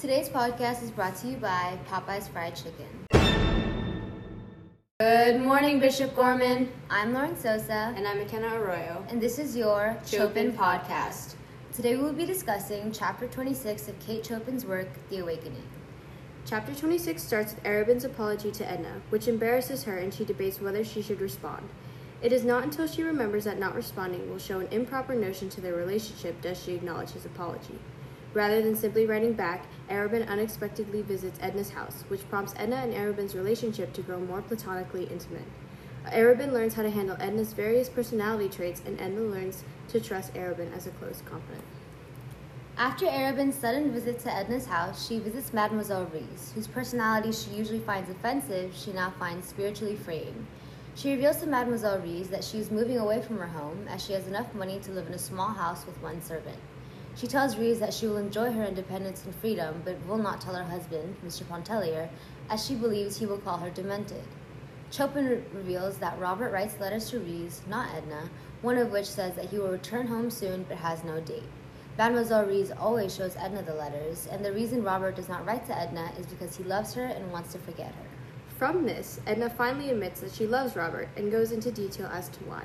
Today's podcast is brought to you by Popeye's Fried Chicken. Good morning, Bishop Gorman. I'm Lauren Sosa, And I'm McKenna Arroyo. and this is your Chopin Chopin podcast. Today we will be discussing chapter 26 of Kate Chopin's work, The Awakening. Chapter 26 starts with Arobin's apology to Edna, which embarrasses her and she debates whether she should respond. It is not until she remembers that not responding will show an improper notion to their relationship does she acknowledge his apology. Rather than simply writing back, Arobin unexpectedly visits Edna's house, which prompts Edna and Arobin's relationship to grow more platonically intimate. Arobin learns how to handle Edna's various personality traits, and Edna learns to trust Arobin as a close confidant. After Arobin's sudden visit to Edna's house, she visits Mademoiselle Reisz, whose personality she usually finds offensive, she now finds spiritually freeing. She reveals to Mademoiselle Reisz that she is moving away from her home as she has enough money to live in a small house with one servant. She tells Reisz that she will enjoy her independence and freedom, but will not tell her husband, Mr. Pontellier, as she believes he will call her demented. Chopin re- reveals that Robert writes letters to Reisz, not Edna, one of which says that he will return home soon but has no date. Mademoiselle Reisz always shows Edna the letters, and the reason Robert does not write to Edna is because he loves her and wants to forget her. From this, Edna finally admits that she loves Robert and goes into detail as to why.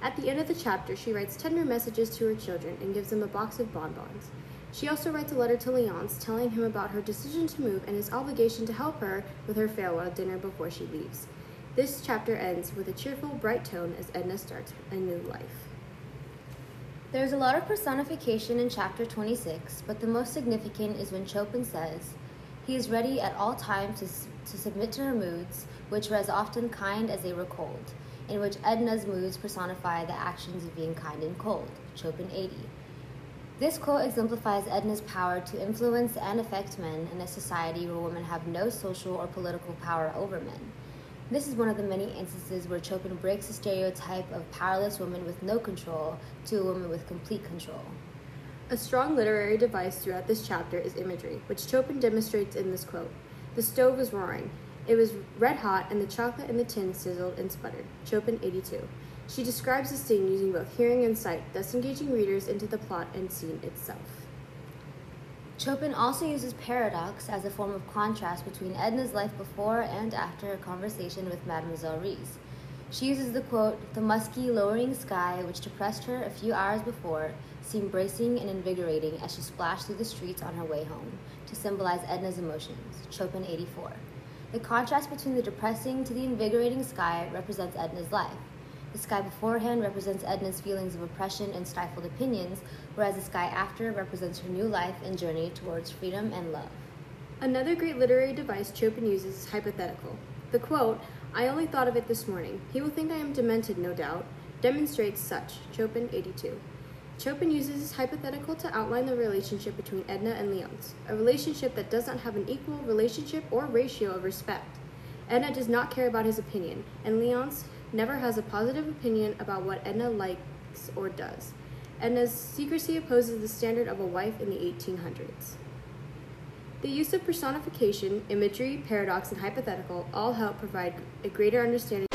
At the end of the chapter, she writes tender messages to her children and gives them a box of bonbons. She also writes a letter to Leonce telling him about her decision to move and his obligation to help her with her farewell dinner before she leaves. This chapter ends with a cheerful, bright tone as Edna starts a new life. There is a lot of personification in chapter 26, but the most significant is when Chopin says, He is ready at all times to, to submit to her moods, which were as often kind as they were cold, in which Edna's moods personify the actions of being kind and cold. Chopin 80. This quote exemplifies Edna's power to influence and affect men in a society where women have no social or political power over men. This is one of the many instances where Chopin breaks the stereotype of powerless woman with no control to a woman with complete control. A strong literary device throughout this chapter is imagery, which Chopin demonstrates in this quote. The stove is roaring. It was red hot, and the chocolate in the tin sizzled and sputtered. Chopin 82. She describes the scene using both hearing and sight, thus engaging readers into the plot and scene itself. Chopin also uses paradox as a form of contrast between Edna's life before and after her conversation with Mademoiselle Reisz. She uses the quote, the musky, lowering sky, which depressed her a few hours before, seemed bracing and invigorating as she splashed through the streets on her way home, to symbolize Edna's emotions. Chopin 84. The contrast between the depressing to the invigorating sky represents Edna's life. The sky beforehand represents Edna's feelings of oppression and stifled opinions, whereas the sky after represents her new life and journey towards freedom and love. Another great literary device Chopin uses is hypothetical. The quote, I only thought of it this morning. He will think I am demented, no doubt, demonstrates such. Chopin 82. Chopin uses his hypothetical to outline the relationship between Edna and Leonce, a relationship that does not have an equal relationship or ratio of respect. Edna does not care about his opinion, and Leonce never has a positive opinion about what Edna likes or does. Edna's secrecy opposes the standard of a wife in the 1800s. The use of personification, imagery, paradox, and hypothetical all help provide a greater understanding